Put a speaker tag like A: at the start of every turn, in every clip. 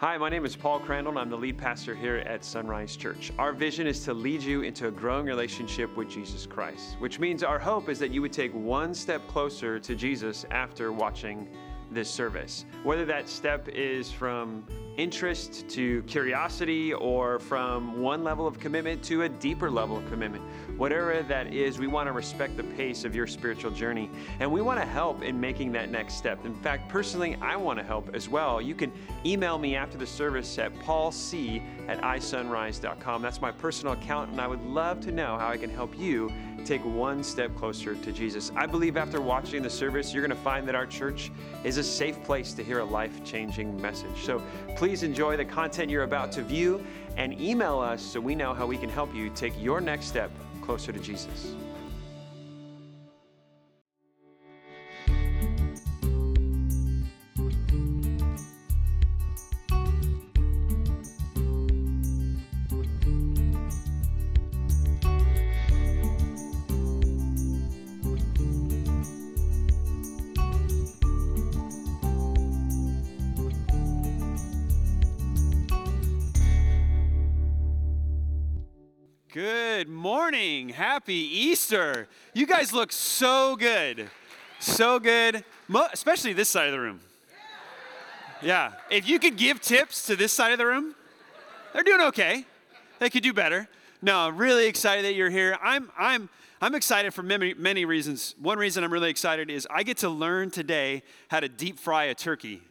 A: Hi, my name is Paul Crandall, and I'm the lead pastor here at Sonrise Church. Our vision is to lead you into a growing relationship with Jesus Christ, which means our hope is that you would take one step closer to Jesus after watching this service. Whether that step is from interest to curiosity or from one level of commitment to a deeper level of commitment. Whatever that is, we want to respect the pace of your spiritual journey and we want to help in making that next step. In fact, personally, I want to help as well. You can email me after the service at paulc at isonrise.com. That's my personal account, and I would love to know how I can help you take one step closer to Jesus. I believe after watching the service, you're going to find that our church is a safe place to hear a life changing message. So please enjoy the content you're about to view and email us so we know how we can help you take your next step closer to Jesus. Morning. Happy Easter. You guys look so good. So good, Mo- especially this side of the room. Yeah. If you could give tips to this side of the room, they're doing okay. They could do better. No, I'm really excited that you're here. I'm, I'm, I'm excited for many, many reasons. One reason I'm really excited is I get to learn today how to deep fry a turkey.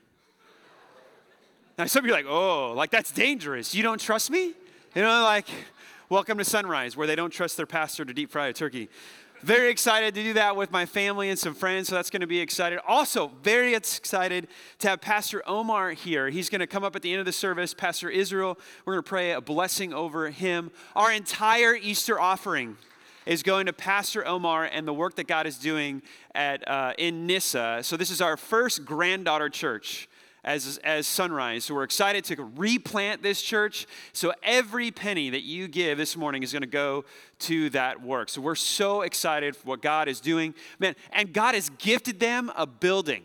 A: Now, some of you are like, oh, like that's dangerous. You don't trust me? You know, like, Welcome to Sonrise, where they don't trust their pastor to deep fry a turkey. Very excited to do that with my family and some friends, so that's going to be excited. Also, very excited to have Pastor Omar here. He's going to come up at the end of the service. Pastor Israel, we're going to pray a blessing over him. Our entire Easter offering is going to Pastor Omar and the work that God is doing at uh, in Nyssa. So this is our first granddaughter church as, as Sonrise. So we're excited to replant this church. So every penny that you give this morning is going to go to that work. So we're so excited for what God is doing. Man, and God has gifted them a building.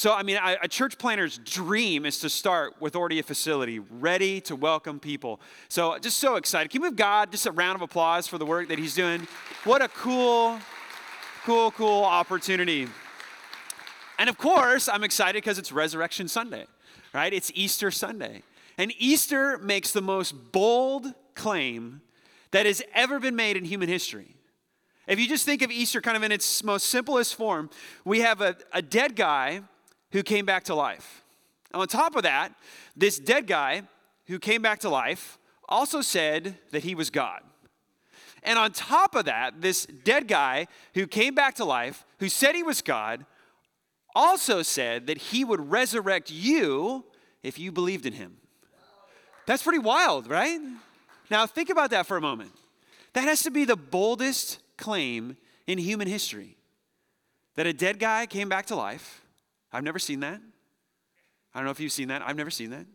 A: So, I mean, a church planner's dream is to start with already a facility ready to welcome people. So, just so excited. Can we give God just a round of applause for the work that He's doing? What a cool, cool, cool opportunity. And of course, I'm excited because it's Resurrection Sunday, right? It's Easter Sunday. And Easter makes the most bold claim that has ever been made in human history. If you just think of Easter kind of in its most simplest form, we have a, a dead guy who came back to life. And On top of that, this dead guy who came back to life also said that he was God. And on top of that, this dead guy who came back to life, who said he was God, also said that he would resurrect you if you believed in him. That's pretty wild, right? Now, think about that for a moment. That has to be the boldest claim in human history that a dead guy came back to life. I've never seen that. I don't know if you've seen that. I've never seen that.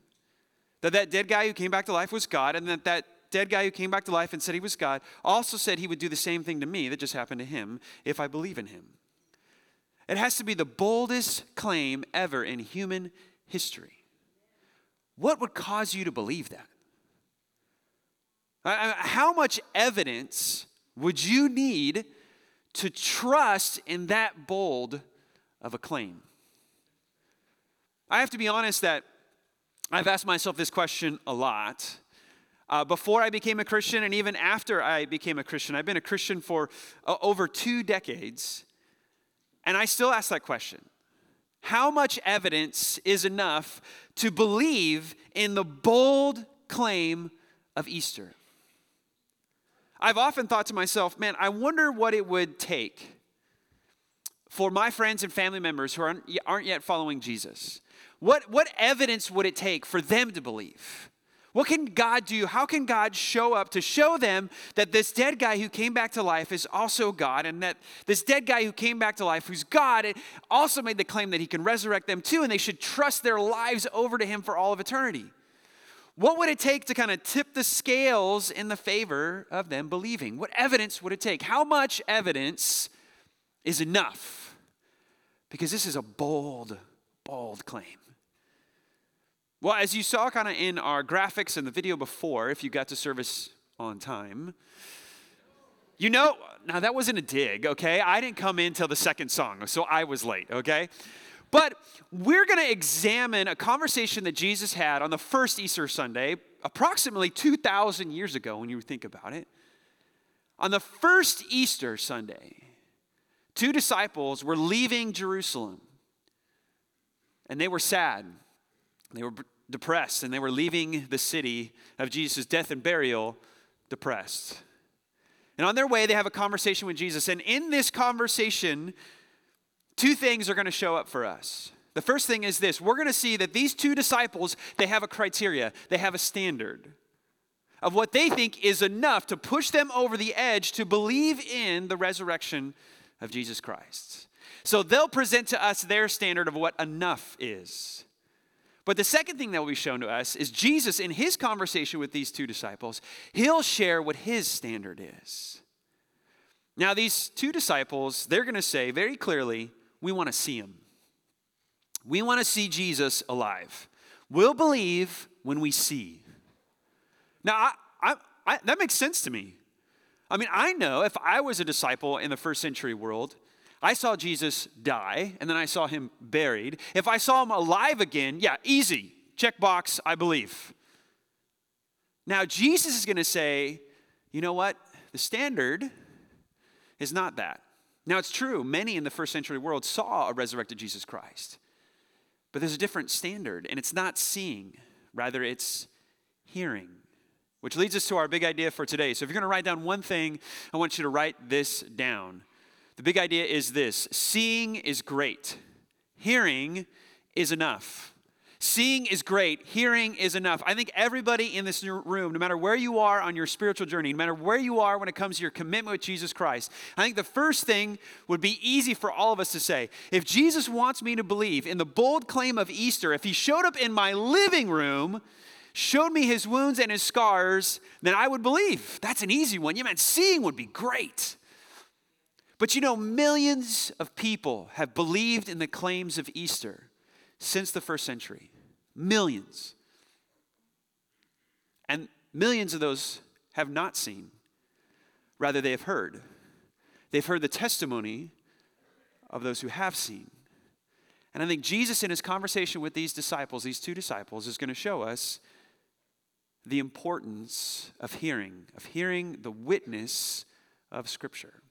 A: That that dead guy who came back to life was God, and that that dead guy who came back to life and said he was God also said he would do the same thing to me that just happened to him if I believe in him. It has to be the boldest claim ever in human history. What would cause you to believe that? How much evidence would you need to trust in that bold of a claim? I have to be honest that I've asked myself this question a lot. Uh, before I became a Christian, and even after I became a Christian, I've been a Christian for uh, over two decades. And I still ask that question How much evidence is enough to believe in the bold claim of Easter? I've often thought to myself, man, I wonder what it would take for my friends and family members who aren't, yet following Jesus. What, what evidence would it take for them to believe? What can God do? How can God show up to show them that this dead guy who came back to life is also God, and that this dead guy who came back to life, who's God, also made the claim that he can resurrect them too, and they should trust their lives over to him for all of eternity? What would it take to kind of tip the scales in the favor of them believing? What evidence would it take? How much evidence is enough? Because this is a bold, bold claim. Well, as you saw kind of in our graphics and the video before, if you got to service on time, you know, now that wasn't a dig, okay? I didn't come in till the second song, so I was late, okay? But we're going to examine a conversation that Jesus had on the first Easter Sunday, approximately 2,000 years ago, when you think about it. On the first Easter Sunday, two disciples were leaving Jerusalem, and they were sad. They were depressed, and they were leaving the city of Jesus' death and burial depressed. And on their way, they have a conversation with Jesus. And in this conversation, two things are going to show up for us. The first thing is this we're going to see that these two disciples, they have a criteria, they have a standard of what they think is enough to push them over the edge to believe in the resurrection of Jesus Christ. So they'll present to us their standard of what enough is. But the second thing that will be shown to us is Jesus, in his conversation with these two disciples, he'll share what his standard is. Now, these two disciples, they're going to say very clearly, we want to see him. We want to see Jesus alive. We'll believe when we see. Now, I, I, I, that makes sense to me. I mean, I know if I was a disciple in the first century world, I saw Jesus die and then I saw him buried. If I saw him alive again, yeah, easy. Check box, I believe. Now, Jesus is going to say, you know what? The standard is not that. Now, it's true, many in the first century world saw a resurrected Jesus Christ. But there's a different standard, and it's not seeing, rather, it's hearing. Which leads us to our big idea for today. So, if you're going to write down one thing, I want you to write this down. The big idea is this seeing is great, hearing is enough. Seeing is great, hearing is enough. I think everybody in this room, no matter where you are on your spiritual journey, no matter where you are when it comes to your commitment with Jesus Christ, I think the first thing would be easy for all of us to say. If Jesus wants me to believe in the bold claim of Easter, if he showed up in my living room, showed me his wounds and his scars, then I would believe. That's an easy one. You man, seeing would be great. But you know, millions of people have believed in the claims of Easter since the first century. Millions. And millions of those have not seen, rather, they have heard. They've heard the testimony of those who have seen. And I think Jesus, in his conversation with these disciples, these two disciples, is going to show us the importance of hearing, of hearing the witness of Scripture.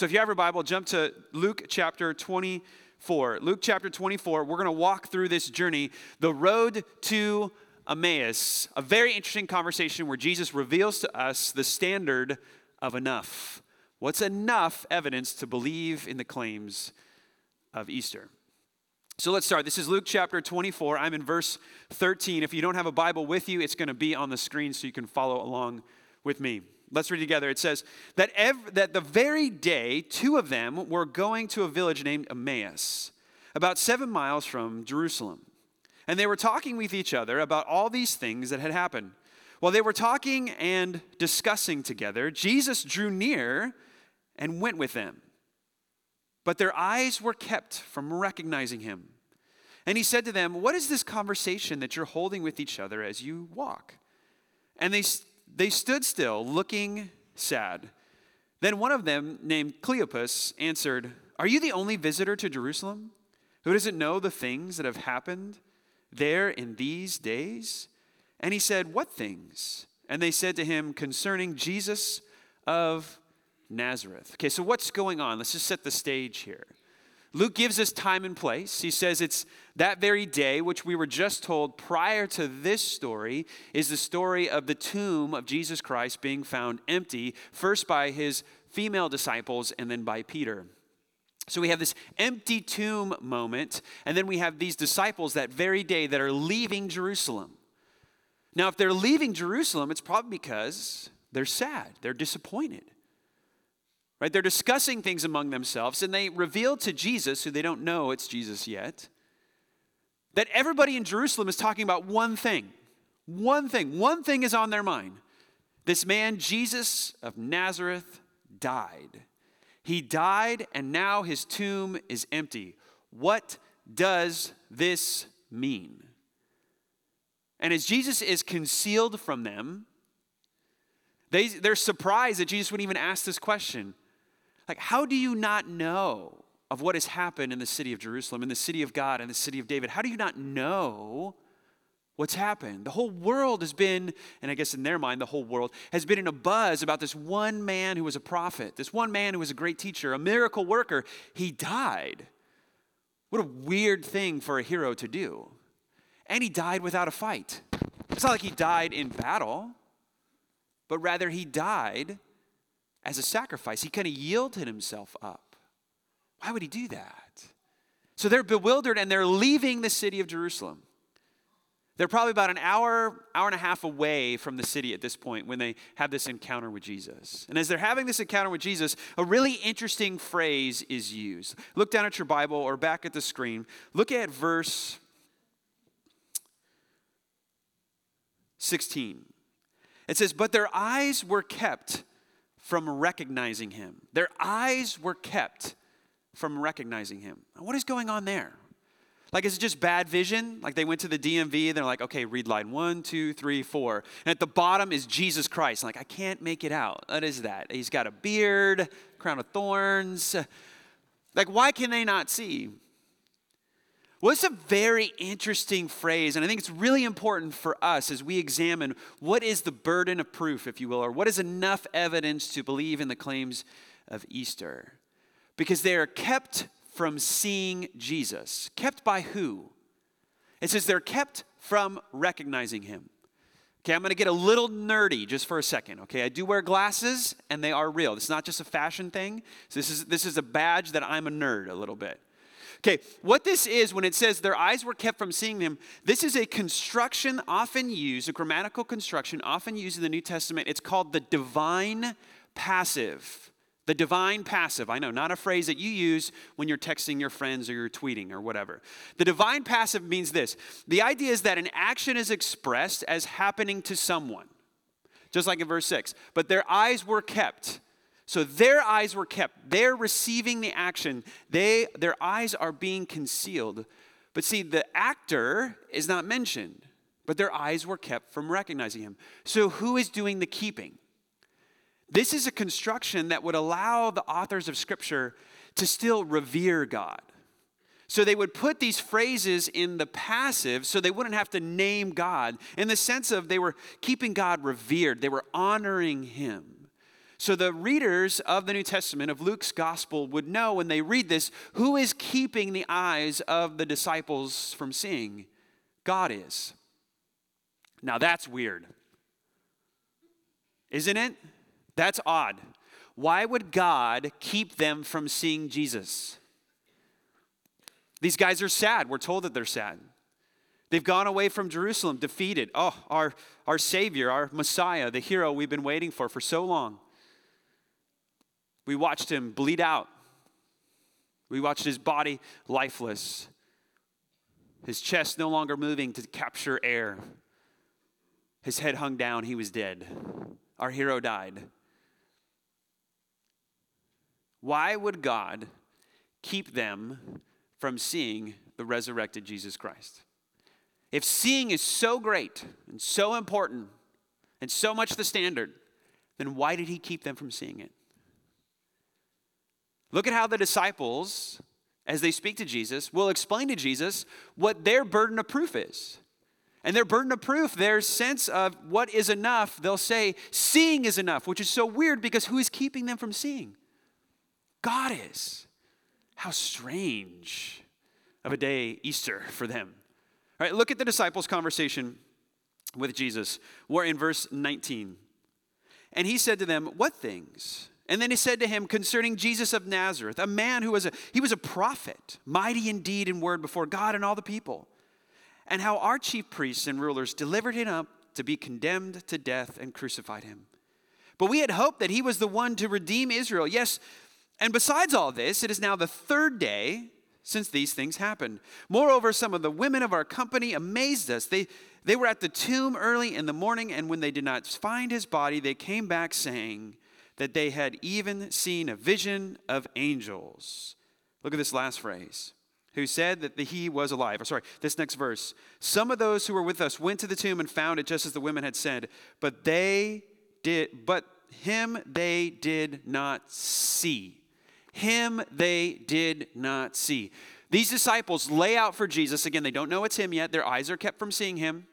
A: So if you have your Bible, jump to Luke chapter 24. Luke chapter 24, we're going to walk through this journey, the road to Emmaus, a very interesting conversation where Jesus reveals to us the standard of enough. What's enough evidence to believe in the claims of Easter? So let's start. This is Luke chapter 24. I'm in verse 13. If you don't have a Bible with you, it's going to be on the screen so you can follow along with me. Let's read together. It says that, ev- that the very day, two of them were going to a village named Emmaus, about seven miles from Jerusalem. And they were talking with each other about all these things that had happened. While they were talking and discussing together, Jesus drew near and went with them. But their eyes were kept from recognizing him. And he said to them, What is this conversation that you're holding with each other as you walk? And they they stood still, looking sad. Then one of them, named Cleopas, answered, Are you the only visitor to Jerusalem who doesn't know the things that have happened there in these days? And he said, What things? And they said to him, Concerning Jesus of Nazareth. Okay, so what's going on? Let's just set the stage here. Luke gives us time and place. He says it's that very day, which we were just told prior to this story, is the story of the tomb of Jesus Christ being found empty, first by his female disciples and then by Peter. So we have this empty tomb moment, and then we have these disciples that very day that are leaving Jerusalem. Now, if they're leaving Jerusalem, it's probably because they're sad, they're disappointed. Right? They're discussing things among themselves, and they reveal to Jesus, who they don't know it's Jesus yet, that everybody in Jerusalem is talking about one thing. One thing. One thing is on their mind. This man, Jesus of Nazareth, died. He died, and now his tomb is empty. What does this mean? And as Jesus is concealed from them, they, they're surprised that Jesus would even ask this question. Like, how do you not know of what has happened in the city of Jerusalem, in the city of God, in the city of David? How do you not know what's happened? The whole world has been, and I guess in their mind, the whole world has been in a buzz about this one man who was a prophet, this one man who was a great teacher, a miracle worker. He died. What a weird thing for a hero to do. And he died without a fight. It's not like he died in battle, but rather he died as a sacrifice. He kind of yielded himself up. Why would he do that? So they're bewildered and they're leaving the city of Jerusalem. They're probably about an hour, hour and a half away from the city at this point when they have this encounter with Jesus. And as they're having this encounter with Jesus, a really interesting phrase is used. Look down at your Bible or back at the screen. Look at verse 16. It says, But their eyes were kept from recognizing him. Their eyes were kept from recognizing him. What is going on there? Like, is it just bad vision? Like, they went to the DMV and they're like, okay, read line one, two, three, four. And at the bottom is Jesus Christ. Like, I can't make it out. What is that? He's got a beard, crown of thorns. Like, why can they not see? Well, it's a very interesting phrase, and I think it's really important for us as we examine what is the burden of proof, if you will, or what is enough evidence to believe in the claims of Easter. Because they are kept from seeing Jesus. Kept by who? It says they're kept from recognizing him. Okay, I'm to get a little nerdy just for a second. Okay, I do wear glasses and they are real. It's not just a fashion thing. So this is this is a badge that I'm a nerd a little bit. Okay, what this is when it says their eyes were kept from seeing him, this is a construction often used, a grammatical construction often used in the New Testament. It's called the divine passive. The divine passive, I know, not a phrase that you use when you're texting your friends or you're tweeting or whatever. The divine passive means this the idea is that an action is expressed as happening to someone, just like in verse 6. But their eyes were kept. So their eyes were kept. They're receiving the action. They, their eyes are being concealed. But see, the actor is not mentioned, but their eyes were kept from recognizing him. So who is doing the keeping? This is a construction that would allow the authors of Scripture to still revere God. So they would put these phrases in the passive so they wouldn't have to name God in the sense of they were keeping God revered, they were honoring Him. So the readers of the New Testament, of Luke's gospel, would know when they read this who is keeping the eyes of the disciples from seeing? God is. Now that's weird, isn't it? That's odd. Why would God keep them from seeing Jesus? These guys are sad. We're told that they're sad. They've gone away from Jerusalem defeated. Oh, our, our Savior, our Messiah, the hero we've been waiting for for so long. We watched him bleed out. We watched his body lifeless, his chest no longer moving to capture air. His head hung down, he was dead. Our hero died. Why would God keep them from seeing the resurrected Jesus Christ? If seeing is so great and so important and so much the standard, then why did he keep them from seeing it? Look at how the disciples, as they speak to Jesus, will explain to Jesus what their burden of proof is. And their burden of proof, their sense of what is enough, they'll say, seeing is enough, which is so weird because who is keeping them from seeing? God is. How strange of a day Easter for them. All right, look at the disciples' conversation with Jesus. We're in verse 19. And he said to them, What things? And then he said to him concerning Jesus of Nazareth, a man who was a he was a prophet, mighty in deed and word before God and all the people. And how our chief priests and rulers delivered him up to be condemned to death and crucified him. But we had hoped that he was the one to redeem Israel. Yes, and besides all this, it is now the third day since these things happened. Moreover, some of the women of our company amazed us. They, they were at the tomb early in the morning, and when they did not find his body, they came back saying that they had even seen a vision of angels. Look at this last phrase who said that the, he was alive. Or sorry, this next verse. Some of those who were with us went to the tomb and found it just as the women had said, but they did, but him they did not see. Him they did not see. These disciples lay out for Jesus. Again, they don't know it's him yet. Their eyes are kept from seeing him.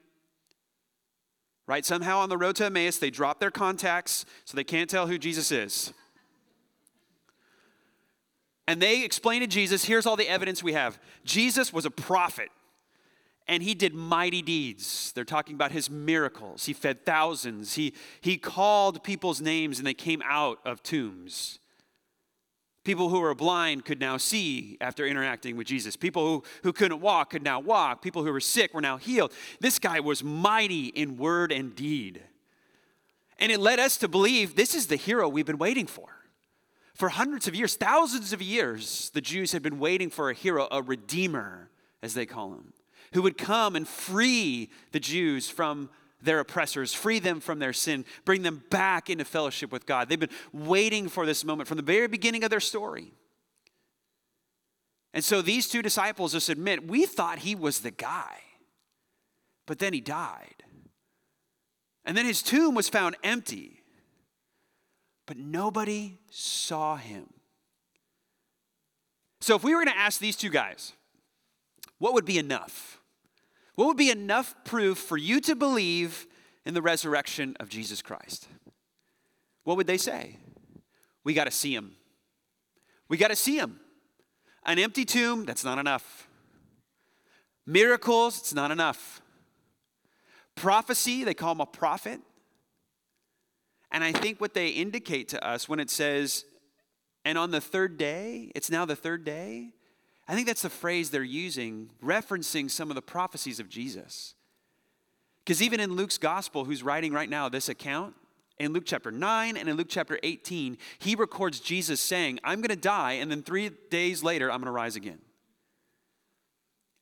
A: Right? Somehow on the road to Emmaus, they drop their contacts so they can't tell who Jesus is. And they explain to Jesus here's all the evidence we have Jesus was a prophet and he did mighty deeds. They're talking about his miracles. He fed thousands, he, he called people's names and they came out of tombs. People who were blind could now see after interacting with Jesus. People who, who couldn't walk could now walk. People who were sick were now healed. This guy was mighty in word and deed. And it led us to believe this is the hero we've been waiting for. For hundreds of years, thousands of years, the Jews had been waiting for a hero, a redeemer, as they call him, who would come and free the Jews from their oppressors, free them from their sin, bring them back into fellowship with God. They've been waiting for this moment from the very beginning of their story. And so these two disciples just admit, we thought he was the guy, but then he died. And then his tomb was found empty, but nobody saw him. So if we were going to ask these two guys, what would be enough? What would be enough proof for you to believe in the resurrection of Jesus Christ? What would they say? We got to see him. We got to see him. An empty tomb, that's not enough. Miracles, it's not enough. Prophecy, they call him a prophet. And I think what they indicate to us when it says, and on the third day, it's now the third day, I think that's the phrase they're using, referencing some of the prophecies of Jesus. Because even in Luke's gospel, who's writing right now this account, in Luke chapter 9 and in Luke chapter 18, he records Jesus saying, I'm going to die, and then three days later, I'm going to rise again.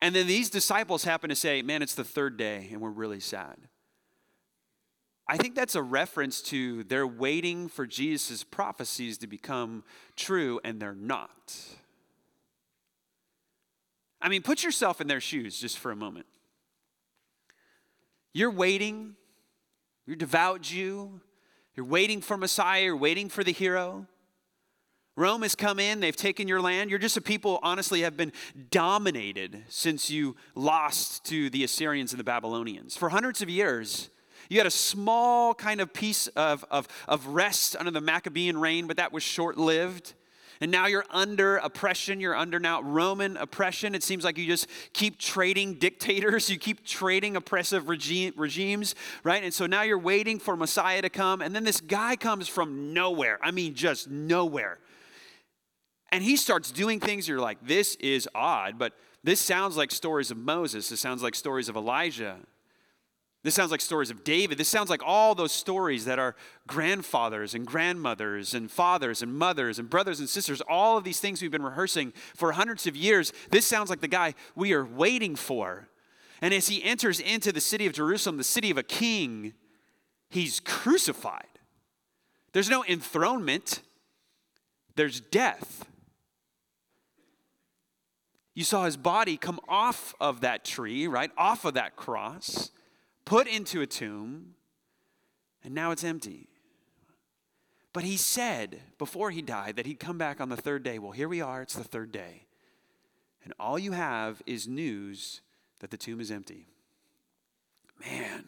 A: And then these disciples happen to say, Man, it's the third day, and we're really sad. I think that's a reference to they're waiting for Jesus' prophecies to become true, and they're not. I mean, put yourself in their shoes just for a moment. You're waiting, you're devout Jew, you're waiting for Messiah, you're waiting for the hero. Rome has come in, they've taken your land. You're just a people, honestly, have been dominated since you lost to the Assyrians and the Babylonians. For hundreds of years, you had a small kind of piece of, of, of rest under the Maccabean reign, but that was short lived. And now you're under oppression. You're under now Roman oppression. It seems like you just keep trading dictators. You keep trading oppressive regime, regimes, right? And so now you're waiting for Messiah to come. And then this guy comes from nowhere. I mean, just nowhere. And he starts doing things you're like, this is odd, but this sounds like stories of Moses. This sounds like stories of Elijah. This sounds like stories of David. This sounds like all those stories that our grandfathers and grandmothers and fathers and mothers and brothers and sisters, all of these things we've been rehearsing for hundreds of years. This sounds like the guy we are waiting for. And as he enters into the city of Jerusalem, the city of a king, he's crucified. There's no enthronement, there's death. You saw his body come off of that tree, right? Off of that cross put into a tomb, and now it's empty. But he said before he died that he'd come back on the third day. Well, here we are, it's the third day. And all you have is news that the tomb is empty. Man.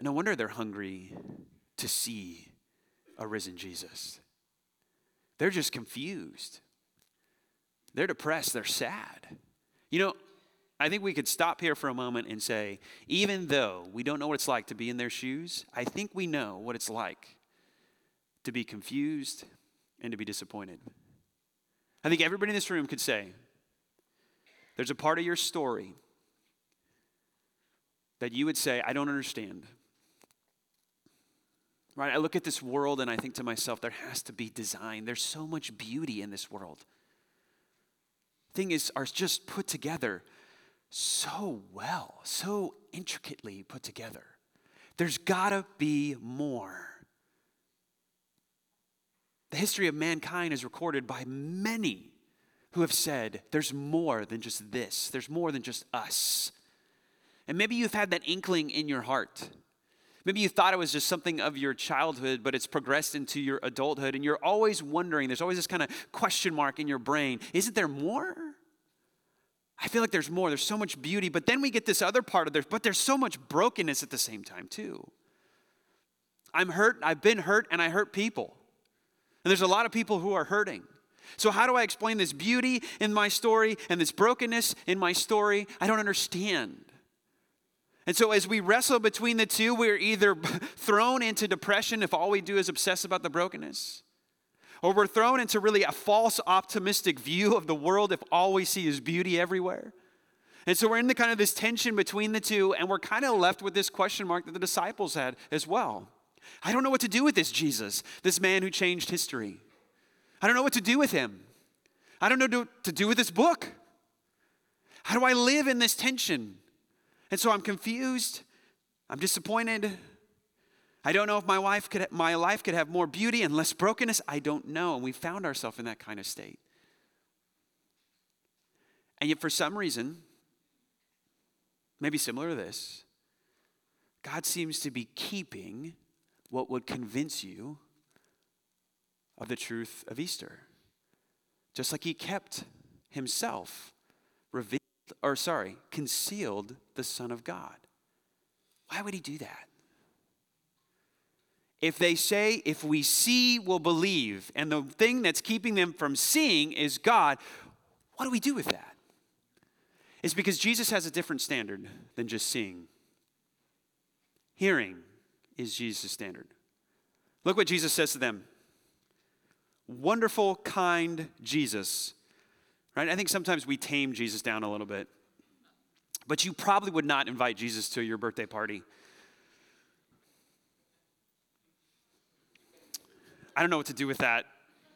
A: No wonder they're hungry to see a risen Jesus. They're just confused. They're depressed. They're sad. You know, I think we could stop here for a moment and say, even though we don't know what it's like to be in their shoes, I think we know what it's like to be confused and to be disappointed. I think everybody in this room could say, there's a part of your story that you would say, I don't understand. Right? I look at this world and I think to myself, there has to be design. There's so much beauty in this world. Things are just put together so well, so intricately put together. There's gotta be more. The history of mankind is recorded by many who have said, There's more than just this, there's more than just us. And maybe you've had that inkling in your heart. Maybe you thought it was just something of your childhood, but it's progressed into your adulthood, and you're always wondering, there's always this kind of question mark in your brain isn't there more? I feel like there's more. There's so much beauty, but then we get this other part of there, but there's so much brokenness at the same time, too. I'm hurt, I've been hurt, and I hurt people. And there's a lot of people who are hurting. So, how do I explain this beauty in my story and this brokenness in my story? I don't understand. And so, as we wrestle between the two, we're either thrown into depression if all we do is obsess about the brokenness, or we're thrown into really a false optimistic view of the world if all we see is beauty everywhere. And so, we're in the kind of this tension between the two, and we're kind of left with this question mark that the disciples had as well. I don't know what to do with this Jesus, this man who changed history. I don't know what to do with him. I don't know what to do with this book. How do I live in this tension? And so I'm confused. I'm disappointed. I don't know if my life could my life could have more beauty and less brokenness. I don't know. And we found ourselves in that kind of state. And yet for some reason, maybe similar to this, God seems to be keeping what would convince you of the truth of Easter. Just like he kept himself revealed or sorry, concealed the Son of God. Why would he do that? If they say, if we see, we'll believe, and the thing that's keeping them from seeing is God, what do we do with that? It's because Jesus has a different standard than just seeing. Hearing is Jesus' standard. Look what Jesus says to them Wonderful, kind Jesus Right? I think sometimes we tame Jesus down a little bit. But you probably would not invite Jesus to your birthday party. I don't know what to do with that.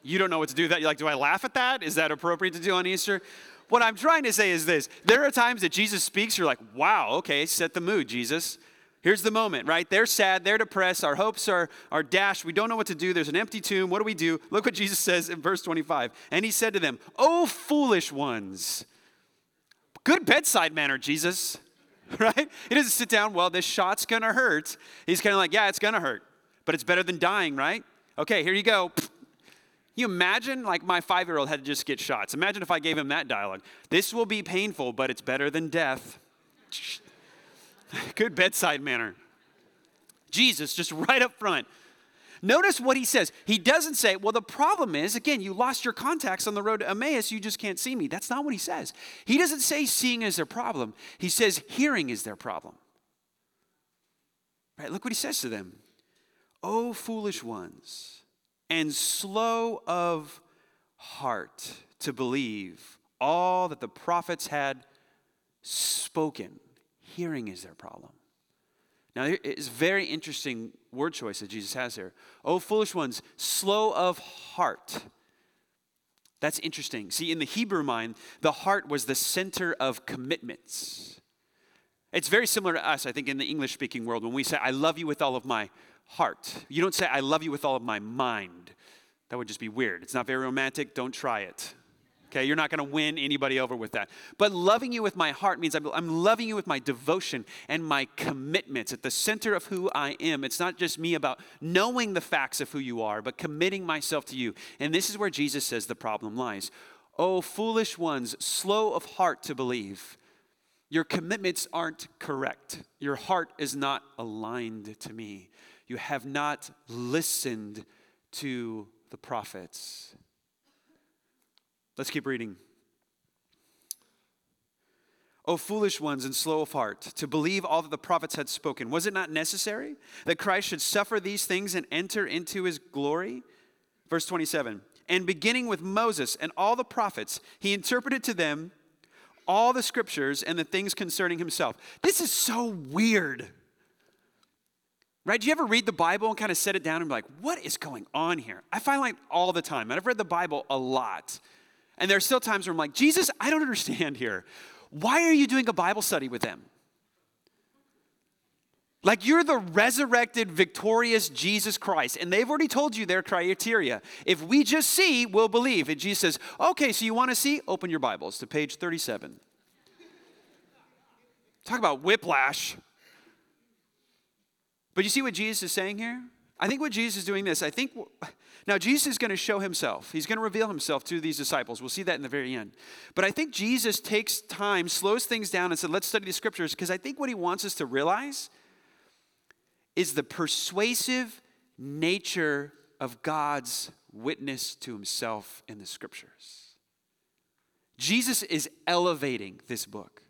A: You don't know what to do with that. You're like, do I laugh at that? Is that appropriate to do on Easter? What I'm trying to say is this there are times that Jesus speaks, you're like, wow, okay, set the mood, Jesus. Here's the moment, right? They're sad, they're depressed, our hopes are, are dashed, we don't know what to do, there's an empty tomb. What do we do? Look what Jesus says in verse 25. And he said to them, Oh, foolish ones. Good bedside manner, Jesus, right? He doesn't sit down, well, this shot's gonna hurt. He's kind of like, Yeah, it's gonna hurt, but it's better than dying, right? Okay, here you go. You imagine, like, my five year old had to just get shots. Imagine if I gave him that dialogue. This will be painful, but it's better than death. Good bedside manner. Jesus, just right up front. Notice what he says. He doesn't say, Well, the problem is, again, you lost your contacts on the road to Emmaus, you just can't see me. That's not what he says. He doesn't say seeing is their problem, he says hearing is their problem. Right? Look what he says to them. Oh, foolish ones, and slow of heart to believe all that the prophets had spoken hearing is their problem. Now, it's very interesting word choice that Jesus has here. Oh, foolish ones, slow of heart. That's interesting. See, in the Hebrew mind, the heart was the center of commitments. It's very similar to us, I think, in the English speaking world when we say, I love you with all of my heart. You don't say, I love you with all of my mind. That would just be weird. It's not very romantic. Don't try it. Okay, you're not going to win anybody over with that. But loving you with my heart means I'm, I'm, loving you with my devotion and my commitments at the center of who I am. It's not just me about knowing the facts of who you are, but committing myself to you. And this is where Jesus says the problem lies. Oh, foolish ones, slow of heart to believe. Your commitments aren't correct. Your heart is not aligned to me. You have not listened to the prophets. Let's keep reading. O foolish ones and slow of heart, to believe all that the prophets had spoken. Was it not necessary that Christ should suffer these things and enter into his glory? Verse 27 And beginning with Moses and all the prophets, he interpreted to them all the scriptures and the things concerning himself. This is so weird. Right? Do you ever read the Bible and kind of set it down and be like, what is going on here? I find like all the time, and I've read the Bible a lot. And there are still times where I'm like, Jesus, I don't understand here. Why are you doing a Bible study with them? Like you're the resurrected, victorious Jesus Christ. And they've already told you their criteria. If we just see, we'll believe. And Jesus says, okay, so you want to see? Open your Bibles to page 37. Talk about whiplash. But you see what Jesus is saying here? I think what Jesus is doing this, I think now Jesus is going to show himself. He's going to reveal himself to these disciples. We'll see that in the very end. But I think Jesus takes time, slows things down and said, "Let's study the scriptures" because I think what he wants us to realize is the persuasive nature of God's witness to himself in the scriptures. Jesus is elevating this book.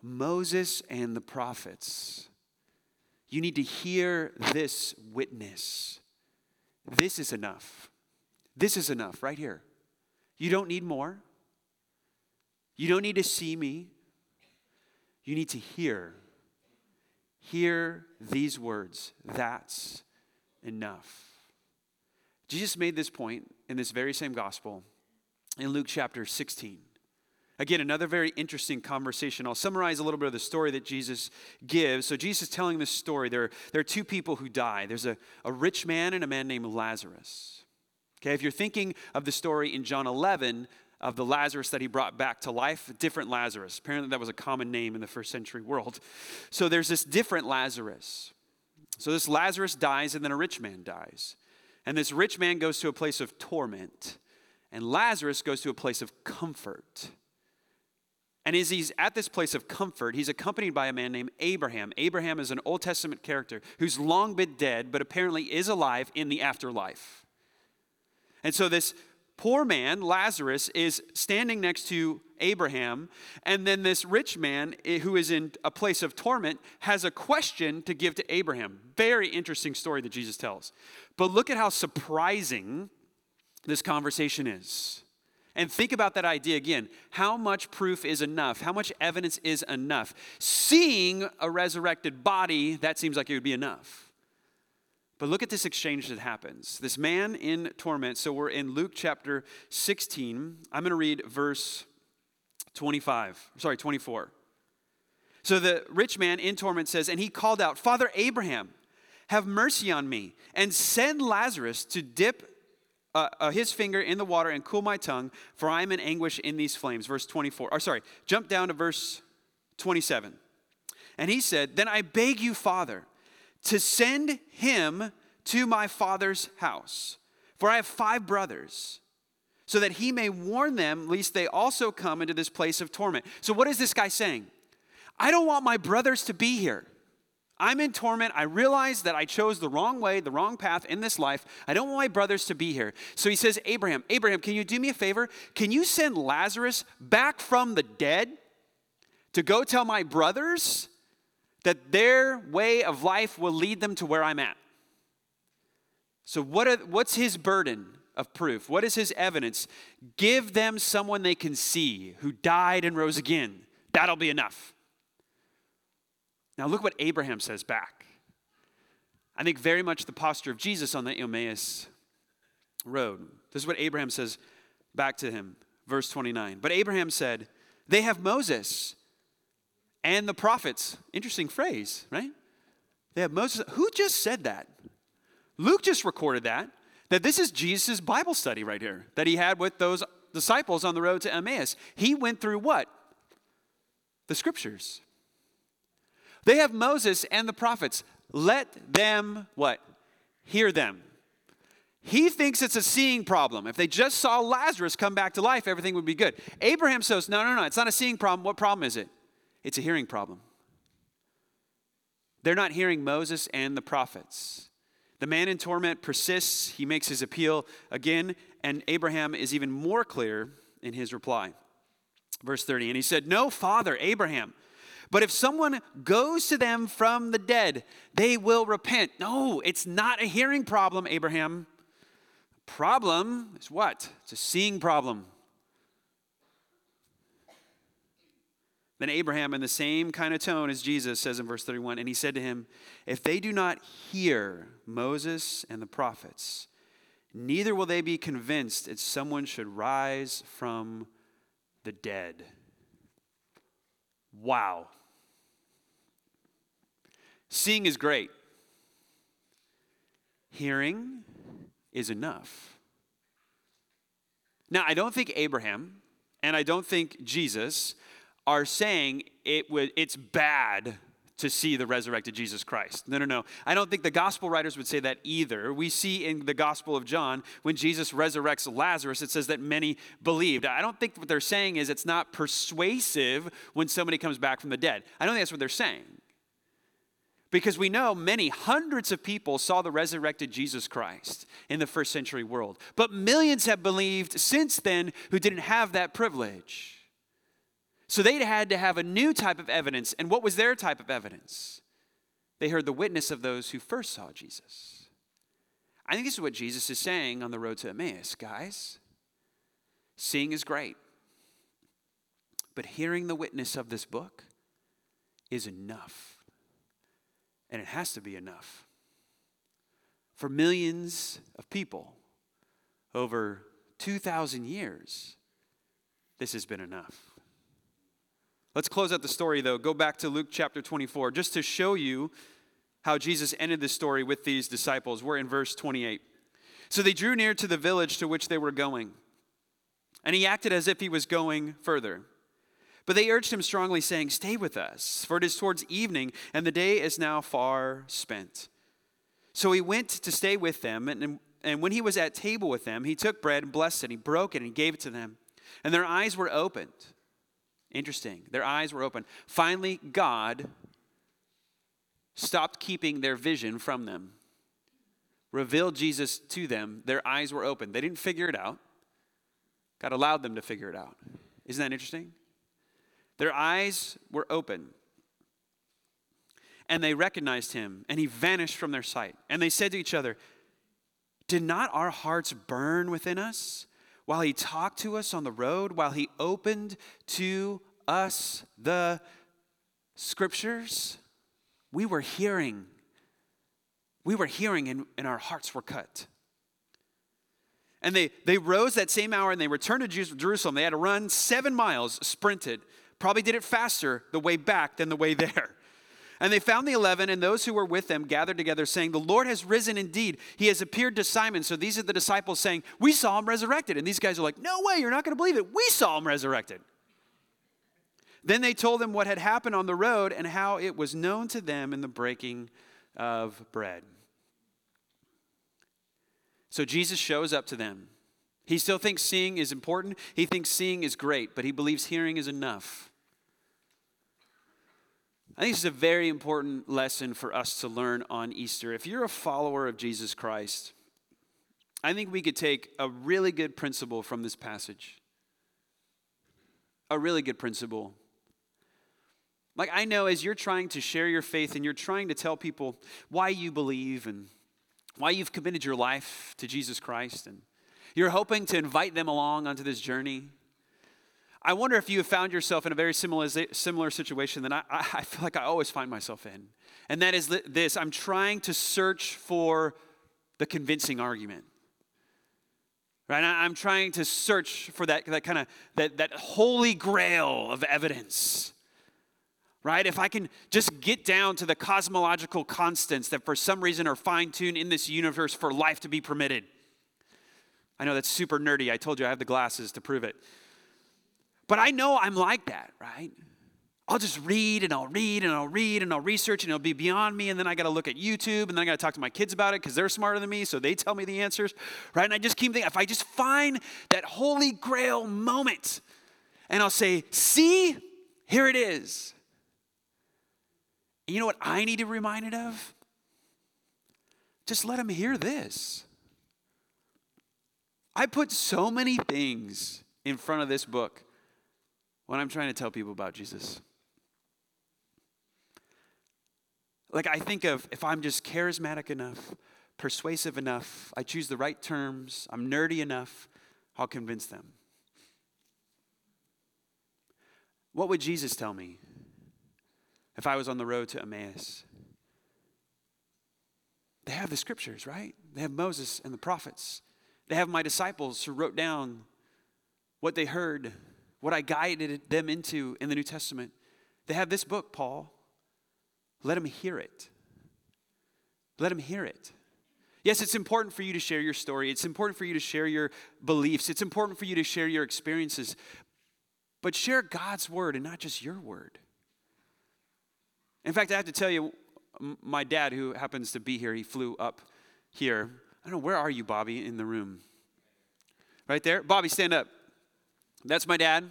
A: Moses and the prophets. You need to hear this witness. This is enough. This is enough right here. You don't need more. You don't need to see me. You need to hear Hear these words. That's enough. Jesus made this point in this very same gospel in Luke chapter 16. Again, another very interesting conversation. I'll summarize a little bit of the story that Jesus gives. So, Jesus is telling this story. There, there are two people who die there's a, a rich man and a man named Lazarus. Okay, if you're thinking of the story in John 11, of the Lazarus that he brought back to life, different Lazarus. Apparently, that was a common name in the first century world. So there's this different Lazarus. So this Lazarus dies, and then a rich man dies. And this rich man goes to a place of torment, and Lazarus goes to a place of comfort. And as he's at this place of comfort, he's accompanied by a man named Abraham. Abraham is an Old Testament character who's long been dead, but apparently is alive in the afterlife. And so this poor man, Lazarus, is standing next to Abraham, and then this rich man eh, who is in a place of torment has a question to give to Abraham. Very interesting story that Jesus tells. But look at how surprising this conversation is. And think about that idea again. How much proof is enough? How much evidence is enough? Seeing a resurrected body, that seems like it would be enough. But look at this exchange that happens. This man in torment. So we're in Luke chapter 16. I'm going to read verse 25. Sorry, 24. So the rich man in torment says, And he called out, Father Abraham, have mercy on me, and send Lazarus to dip uh, uh, his finger in the water and cool my tongue, for I am in anguish in these flames. Verse 24. Or sorry, jump down to verse 27. And he said, Then I beg you, Father to send him to my father's house. For I have five brothers, so that he may warn them, lest they also come into this place of torment. So, what is this guy saying? I don't want my brothers to be here. I'm in torment. I realize that I chose the wrong way, the wrong path in this life. I don't want my brothers to be here. So he says, Abraham, Abraham, can you do me a favor? Can you send Lazarus back from the dead to go tell my brothers that their way of life will lead them to where I'm at. So, what are, what's his burden of proof? What is his evidence? Give them someone they can see who died and rose again. That'll be enough. Now, look what Abraham says back. I think very much the posture of Jesus on the Emmaus road. This is what Abraham says back to him, verse 29. But Abraham said, They have Moses and the prophets. Interesting phrase, right? They have Moses. Who just said that? Luke just recorded that. That this is Jesus' Bible study right here that he had with those disciples on the road to Emmaus. He went through what? The scriptures. They have Moses and the prophets. Let them what? Hear them. He thinks it's a seeing problem. If they just saw Lazarus come back to life, everything would be good. Abraham says, No, no, no, it's not a seeing problem. What problem is it? It's a hearing problem. They're not hearing Moses and the prophets. The man in torment persists. He makes his appeal again, and Abraham is even more clear in his reply. Verse 30 And he said, No, father, Abraham. But if someone goes to them from the dead, they will repent. No, it's not a hearing problem, Abraham. Problem is what? It's a seeing problem. Then Abraham, in the same kind of tone as Jesus says in verse 31, and he said to him, If they do not hear Moses and the prophets, neither will they be convinced that someone should rise from the dead. Wow. Seeing is great, hearing is enough. Now, I don't think Abraham and I don't think Jesus are saying it would, it's bad to see the resurrected Jesus Christ. No, no, no. I don't think the gospel writers would say that either. We see in the gospel of John, when Jesus resurrects Lazarus, it says that many believed. I don't think what they're saying is it's not persuasive when somebody comes back from the dead. I don't think that's what they're saying. Because we know many hundreds of people saw the resurrected Jesus Christ in the first century world. But millions have believed since then who didn't have that privilege. So they'd had to have a new type of evidence. And what was their type of evidence? They heard the witness of those who first saw Jesus. I think this is what Jesus is saying on the road to Emmaus, guys. Seeing is great, but hearing the witness of this book is enough. And it has to be enough. For millions of people over 2,000 years, this has been enough. Let's close out the story, though. Go back to Luke chapter 24, just to show you how Jesus ended the story with these disciples. We're in verse 28. So they drew near to the village to which they were going, and he acted as if he was going further. But they urged him strongly, saying, Stay with us, for it is towards evening, and the day is now far spent. So he went to stay with them, and, and when he was at table with them, he took bread and blessed it, he broke it, and gave it to them. And their eyes were opened Interesting. Their eyes were open. Finally, God stopped keeping their vision from them, revealed Jesus to them. Their eyes were open. They didn't figure it out, God allowed them to figure it out. Isn't that interesting? Their eyes were open. And they recognized him, and he vanished from their sight. And they said to each other, Did not our hearts burn within us while he talked to us on the road, while he opened to us the scriptures, we were hearing. We were hearing and, and our hearts were cut. And they, they rose that same hour and they returned to Jerusalem. They had to run seven miles, sprinted. Probably did it faster the way back than the way there. And they found the eleven, and those who were with them gathered together, saying, The Lord has risen indeed. He has appeared to Simon. So these are the disciples saying, We saw him resurrected. And these guys are like, No way, you're not going to believe it. We saw him resurrected. Then they told them what had happened on the road and how it was known to them in the breaking of bread. So Jesus shows up to them. He still thinks seeing is important. He thinks seeing is great, but he believes hearing is enough. I think this is a very important lesson for us to learn on Easter. If you're a follower of Jesus Christ, I think we could take a really good principle from this passage. A really good principle. Like, I know as you're trying to share your faith and you're trying to tell people why you believe and why you've committed your life to Jesus Christ, and you're hoping to invite them along onto this journey. I wonder if you have found yourself in a very similar, similar situation that I, I feel like I always find myself in. And that is this I'm trying to search for the convincing argument. Right? I'm trying to search for that, that kind of that, that holy grail of evidence. Right? If I can just get down to the cosmological constants that for some reason are fine tuned in this universe for life to be permitted. I know that's super nerdy. I told you I have the glasses to prove it. But I know I'm like that, right? I'll just read and I'll read and I'll read and I'll research and it'll be beyond me. And then I got to look at YouTube and then I got to talk to my kids about it because they're smarter than me. So they tell me the answers, right? And I just keep thinking, if I just find that holy grail moment and I'll say, see, here it is. And you know what I need to be reminded of? Just let them hear this. I put so many things in front of this book when I'm trying to tell people about Jesus. Like, I think of if I'm just charismatic enough, persuasive enough, I choose the right terms, I'm nerdy enough, I'll convince them. What would Jesus tell me if I was on the road to Emmaus? They have the scriptures, right? They have Moses and the prophets. They have my disciples who wrote down what they heard what I guided them into in the New Testament. They have this book, Paul. Let them hear it. Let them hear it. Yes, it's important for you to share your story. It's important for you to share your beliefs. It's important for you to share your experiences. But share God's word and not just your word. In fact, I have to tell you, my dad, who happens to be here, he flew up here. I don't know, where are you, Bobby, in the room? Right there? Bobby, stand up. That's my dad.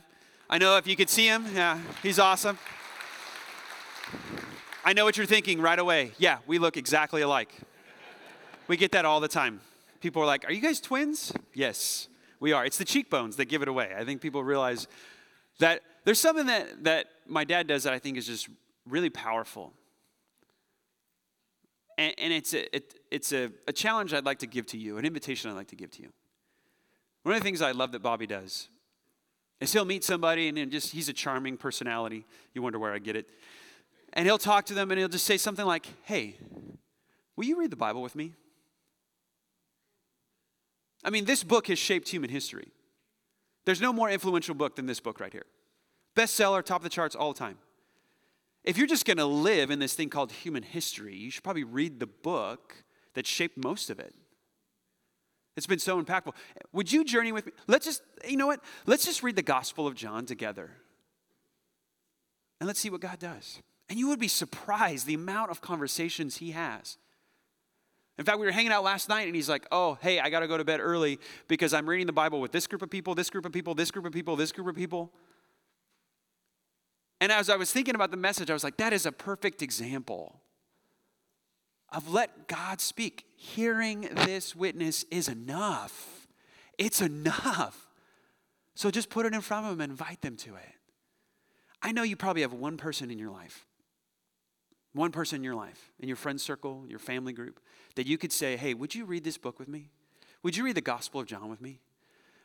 A: I know if you could see him, yeah, he's awesome. I know what you're thinking right away. Yeah, we look exactly alike. We get that all the time. People are like, Are you guys twins? Yes, we are. It's the cheekbones that give it away. I think people realize that there's something that, that my dad does that I think is just really powerful. And, and it's, a, it, it's a, a challenge I'd like to give to you, an invitation I'd like to give to you. One of the things I love that Bobby does is he'll meet somebody and just he's a charming personality. You wonder where I get it. And he'll talk to them and he'll just say something like, Hey, will you read the Bible with me? I mean, this book has shaped human history. There's no more influential book than this book right here. Bestseller, top of the charts all the time. If you're just going to live in this thing called human history, you should probably read the book that shaped most of it. It's been so impactful. Would you journey with me? Let's just, you know what? Let's just read the Gospel of John together. And let's see what God does. And you would be surprised the amount of conversations he has. In fact, we were hanging out last night and he's like, Oh, hey, I got to go to bed early because I'm reading the Bible with this group of people, this group of people, this group of people, this group of people. And as I was thinking about the message, I was like, That is a perfect example of let God speak. Hearing this witness is enough. It's enough. So just put it in front of them and invite them to it. I know you probably have one person in your life, one person in your life, in your friend circle, your family group, that you could say, hey, would you read this book with me? Would you read the Gospel of John with me?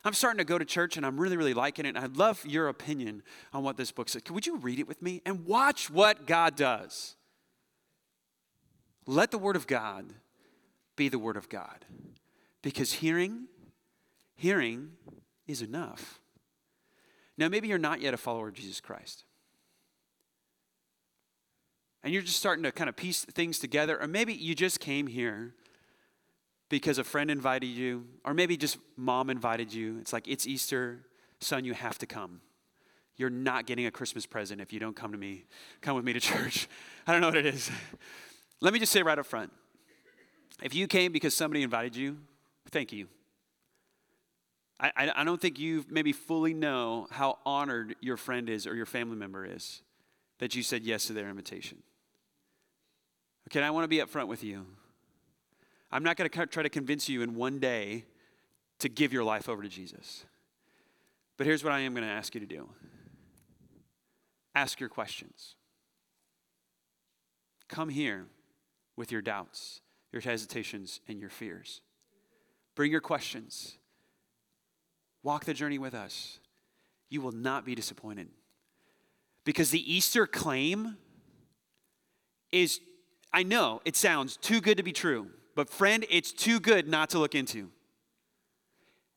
A: I'm starting to go to church and I'm really, really liking it. And I'd love your opinion on what this book says. Would you read it with me and watch what God does? Let the Word of God be the Word of God. Because hearing, hearing is enough. Now, maybe you're not yet a follower of Jesus Christ. And you're just starting to kind of piece things together. Or maybe you just came here because a friend invited you, or maybe just mom invited you. It's like, it's Easter, son, you have to come. You're not getting a Christmas present if you don't come to me, come with me to church. I don't know what it is. Let me just say right up front if you came because somebody invited you, thank you. I, I, don't think you maybe fully know how honored your friend is or your family member is that you said yes to their invitation. Okay, I want to be upfront with you. I'm not going to try to convince you in one day to give your life over to Jesus. But here's what I am going to ask you to do ask your questions. Come here with your doubts, your hesitations, and your fears. Bring your questions. Walk the journey with us. You will not be disappointed. Because the Easter claim is, I know it sounds too good to be true, but friend, it's too good not to look into.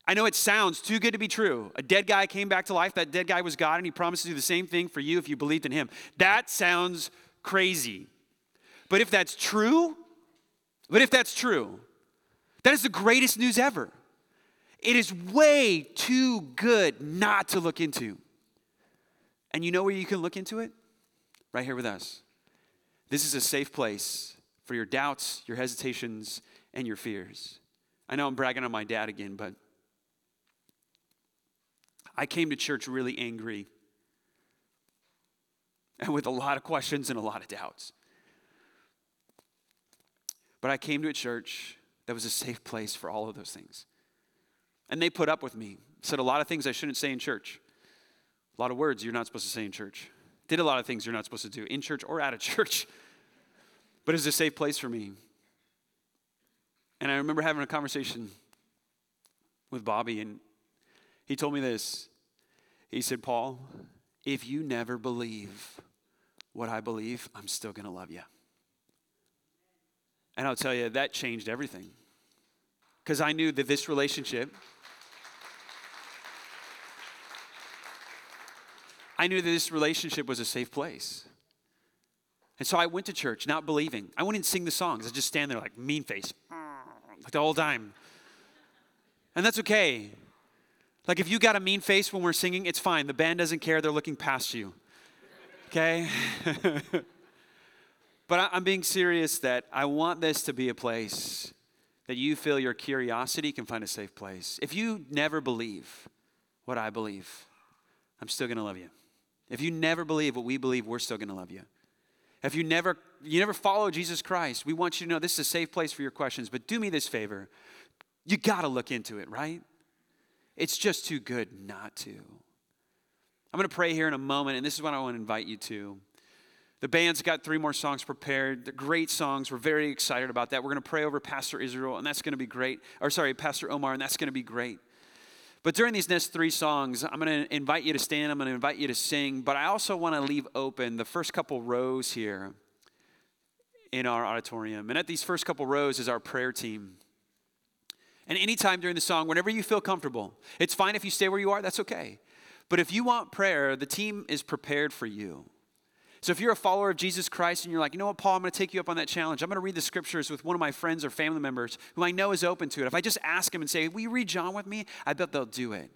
A: I know it sounds too good to be true. A dead guy came back to life. That dead guy was God, and he promised to do the same thing for you if you believed in him. That sounds crazy. But if that's true, but if that's true, that is the greatest news ever. It is way too good not to look into. And you know where you can look into it? Right here with us. This is a safe place for your doubts, your hesitations, and your fears. I know I'm bragging on my dad again, but I came to church really angry and with a lot of questions and a lot of doubts. But I came to a church that was a safe place for all of those things. And they put up with me. Said a lot of things I shouldn't say in church. A lot of words you're not supposed to say in church. Did a lot of things you're not supposed to do in church or out of church. But it's a safe place for me. And I remember having a conversation with Bobby, and he told me this. He said, Paul, if you never believe what I believe, I'm still going to love you. And I'll tell you, that changed everything. Because I knew that this relationship, I knew that this relationship was a safe place. And so I went to church not believing. I wouldn't sing the songs. I just stand there like mean face, like the whole time. And that's okay. Like if you got a mean face when we're singing, it's fine. The band doesn't care. They're looking past you. Okay? but I'm being serious that I want this to be a place that you feel your curiosity can find a safe place. If you never believe what I believe, I'm still going to love you. If you never believe what we believe, we're still going to love you. If you never you never follow Jesus Christ, we want you to know this is a safe place for your questions, but do me this favor. You got to look into it, right? It's just too good not to. I'm going to pray here in a moment, and this is what I want to invite you to. The band's got three more songs prepared. They're great songs. We're very excited about that. We're going to pray over Pastor Israel, and that's going to be great. Or, sorry, Pastor Omar, and that's going to be great. But during these next three songs, I'm going to invite you to stand, I'm going to invite you to sing, but I also want to leave open the first couple rows here in our auditorium. And at these first couple rows is our prayer team. And anytime during the song, whenever you feel comfortable, it's fine if you stay where you are, that's okay. But if you want prayer, the team is prepared for you. So if you're a follower of Jesus Christ and you're like, you know what, Paul, I'm going to take you up on that challenge. I'm going to read the scriptures with one of my friends or family members who I know is open to it. If I just ask him and say, will you read John with me? I bet they'll do it.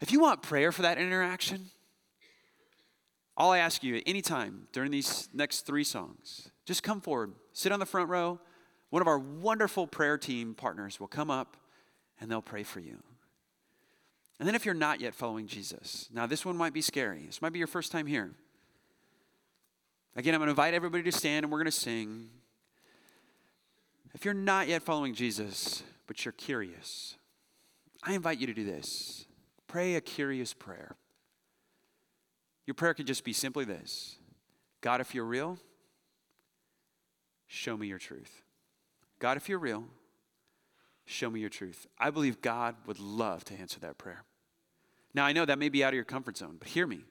A: If you want prayer for that interaction, all I ask you at any time during these next three songs, just come forward, sit on the front row. One of our wonderful prayer team partners will come up and they'll pray for you. And then if you're not yet following Jesus, now this one might be scary. This might be your first time here. Again, I'm going to invite everybody to stand and we're going to sing. If you're not yet following Jesus, but you're curious, I invite you to do this. Pray a curious prayer. Your prayer could just be simply this God, if you're real, show me your truth. God, if you're real, show me your truth. I believe God would love to answer that prayer. Now, I know that may be out of your comfort zone, but hear me.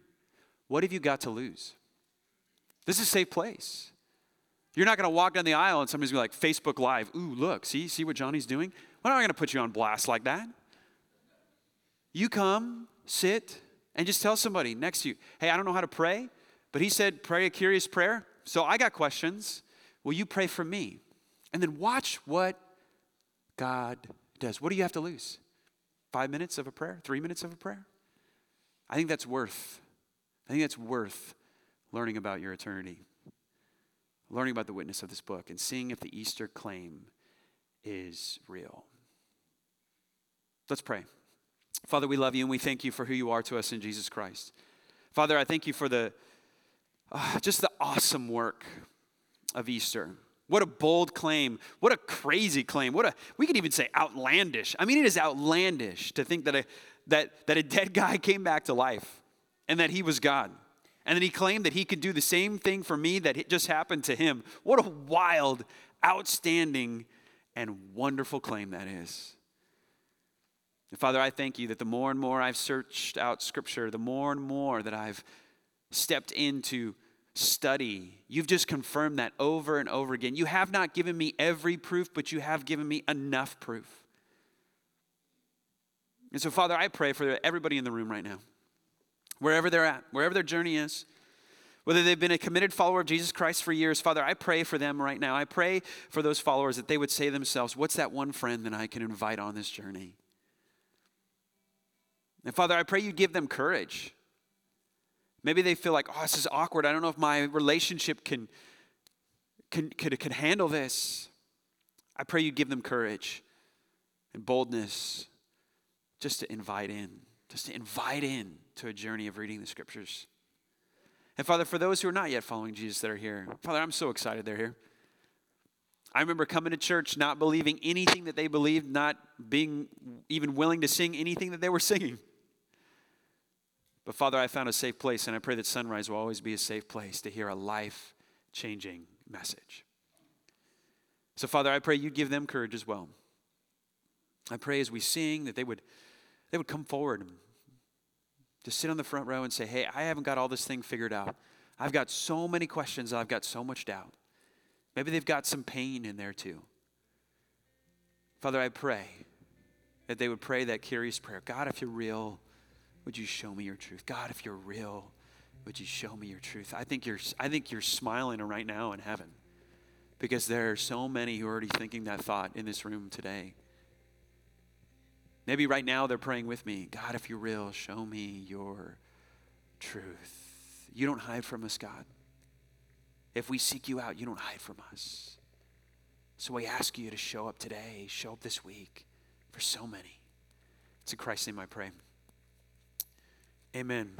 A: What have you got to lose? This is a safe place. You're not going to walk down the aisle and somebody's going to be like Facebook Live. Ooh, look, see, see what Johnny's doing? We're not going to put you on blast like that. You come, sit, and just tell somebody next to you, hey, I don't know how to pray, but he said, pray a curious prayer. So I got questions. Will you pray for me? And then watch what God does. What do you have to lose? Five minutes of a prayer? Three minutes of a prayer? I think that's worth. I think that's worth learning about your eternity, learning about the witness of this book, and seeing if the Easter claim is real. Let's pray. Father, we love you and we thank you for who you are to us in Jesus Christ. Father, I thank you for the uh, just the awesome work of Easter. What a bold claim. What a crazy claim. What a we could even say outlandish. I mean, it is outlandish to think that a that that a dead guy came back to life and that he was God. And then he claimed that he could do the same thing for me that just happened to him. What a wild, outstanding, and wonderful claim that is. And Father, I thank you that the more and more I've searched out Scripture, the more and more that I've stepped into study, you've just confirmed that over and over again. You have not given me every proof, but you have given me enough proof. And so, Father, I pray for everybody in the room right now wherever they're at, wherever their journey is. Whether they've been a committed follower of Jesus Christ for years, Father, I pray for them right now. I pray for those followers that they would say to themselves, What's that one friend that I can invite on this journey? And Father, I pray you give them courage. Maybe they feel like, Oh, this is awkward. I don't know if my relationship can, can, could, could handle this. I pray you give them courage and boldness just to invite in, just to invite in to a journey of reading the scriptures. And Father, for those who are not yet following Jesus that are here, Father, I'm so excited they're here. I remember coming to church not believing anything that they believed, not being even willing to sing anything that they were singing. But Father, I found a safe place, and I pray that Sonrise will always be a safe place to hear a life changing message. So, Father, I pray you give them courage as well. I pray as we sing that they would, they would come forward and just sit on the front row and say, Hey, I haven't got all this thing figured out. I've got so many questions, I've got so much doubt. Maybe they've got some pain in there too. Father, I pray that they would pray that curious prayer God, if you're real, would you show me your truth? God, if you're real, would you show me your truth? I think you're, I think you're smiling right now in heaven because there are so many who are already thinking that thought in this room today. Maybe right now they're praying with me God, if you're real, show me your truth. You don't hide from us, God. If we seek you out, you don't hide from us. So we ask you to show up today, show up this week for so many. It's in Christ's name I pray. Amen.